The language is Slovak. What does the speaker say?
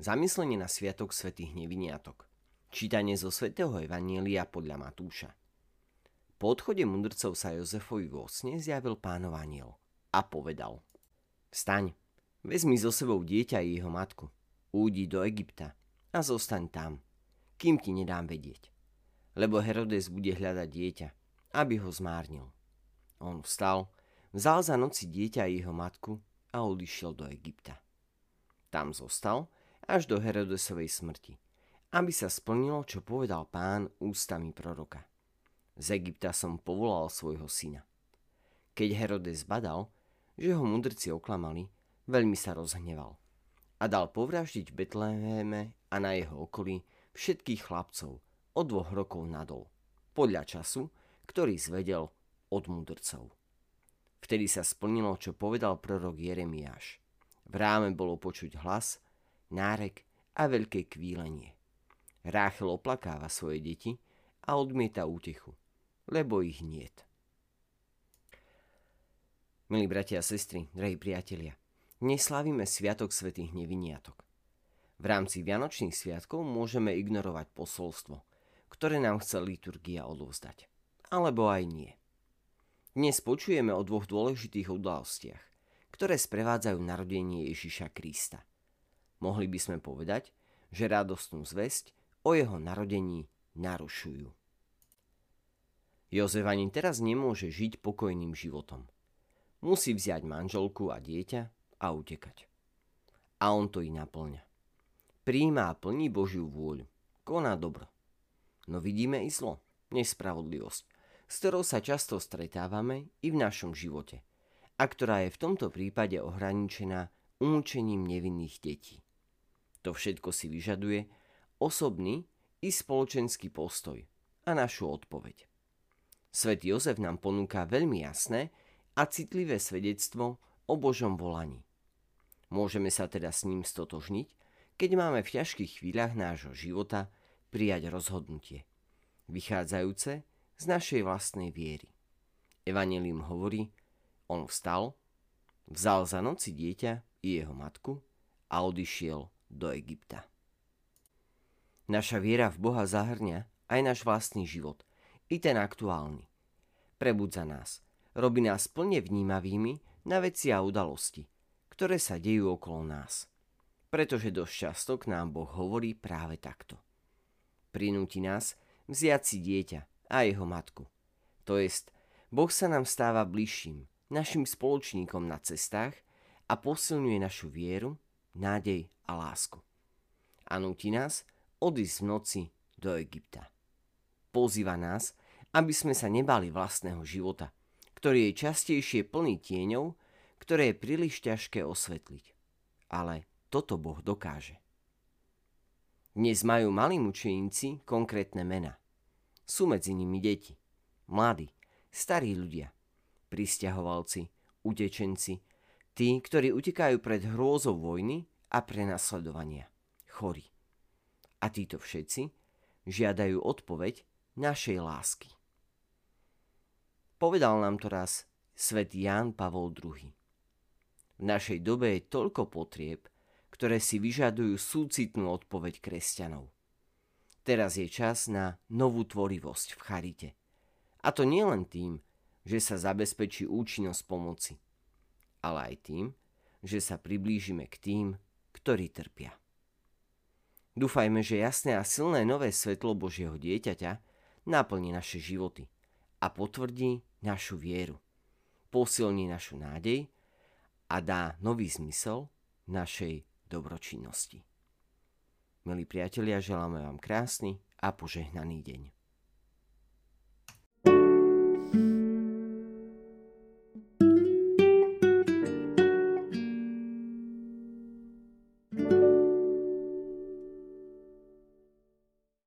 Zamyslenie na Sviatok svätých Neviniatok. Čítanie zo svätého Evanielia podľa Matúša. Po odchode mudrcov sa Jozefovi vo sne zjavil pánov aniel a povedal Vstaň, vezmi so sebou dieťa i jeho matku, údi do Egypta a zostaň tam, kým ti nedám vedieť. Lebo Herodes bude hľadať dieťa, aby ho zmárnil. On vstal, vzal za noci dieťa i jeho matku a odišiel do Egypta. Tam zostal, až do Herodesovej smrti, aby sa splnilo, čo povedal pán ústami proroka. Z Egypta som povolal svojho syna. Keď Herodes badal, že ho mudrci oklamali, veľmi sa rozhneval a dal povraždiť Betléme a na jeho okolí všetkých chlapcov od dvoch rokov nadol, podľa času, ktorý zvedel od mudrcov. Vtedy sa splnilo, čo povedal prorok Jeremiáš. V ráme bolo počuť hlas, nárek a veľké kvílenie. Ráchel oplakáva svoje deti a odmieta útechu, lebo ich niet. Milí bratia a sestry, drahí priatelia, dnes slávime Sviatok svätých Neviniatok. V rámci Vianočných sviatkov môžeme ignorovať posolstvo, ktoré nám chce liturgia odovzdať. Alebo aj nie. Dnes počujeme o dvoch dôležitých udalostiach, ktoré sprevádzajú narodenie Ježiša Krista. Mohli by sme povedať, že radostnú zväzť o jeho narodení narušujú. Jozef ani teraz nemôže žiť pokojným životom. Musí vziať manželku a dieťa a utekať. A on to i naplňa. Príjma a plní Božiu vôľu. Koná dobro. No vidíme i zlo, nespravodlivosť, s ktorou sa často stretávame i v našom živote a ktorá je v tomto prípade ohraničená umúčením nevinných detí. To všetko si vyžaduje osobný i spoločenský postoj a našu odpoveď. Svet Jozef nám ponúka veľmi jasné a citlivé svedectvo o Božom volaní. Môžeme sa teda s ním stotožniť, keď máme v ťažkých chvíľach nášho života prijať rozhodnutie, vychádzajúce z našej vlastnej viery. Evangelium hovorí, on vstal, vzal za noci dieťa i jeho matku a odišiel do Egypta. Naša viera v Boha zahrňa aj náš vlastný život, i ten aktuálny. Prebudza nás, robí nás plne vnímavými na veci a udalosti, ktoré sa dejú okolo nás. Pretože dosť často k nám Boh hovorí práve takto. Prinúti nás vziať si dieťa a jeho matku. To jest, Boh sa nám stáva bližším, našim spoločníkom na cestách a posilňuje našu vieru, nádej a lásku a nutí nás odísť v noci do Egypta. Pozýva nás, aby sme sa nebali vlastného života, ktorý je častejšie plný tieňov, ktoré je príliš ťažké osvetliť. Ale toto Boh dokáže. Dnes majú malí mučeníci konkrétne mena. Sú medzi nimi deti, mladí, starí ľudia, pristahovalci, utečenci, tí, ktorí utekajú pred hrôzou vojny a prenasledovania chorí. A títo všetci žiadajú odpoveď našej lásky. Povedal nám to raz svet Ján Pavol II. V našej dobe je toľko potrieb, ktoré si vyžadujú súcitnú odpoveď kresťanov. Teraz je čas na novú tvorivosť v charite. A to nie len tým, že sa zabezpečí účinnosť pomoci, ale aj tým, že sa priblížime k tým, ktorí trpia. Dúfajme, že jasné a silné nové svetlo Božieho dieťaťa naplní naše životy a potvrdí našu vieru, posilní našu nádej a dá nový zmysel našej dobročinnosti. Milí priatelia, želáme vám krásny a požehnaný deň.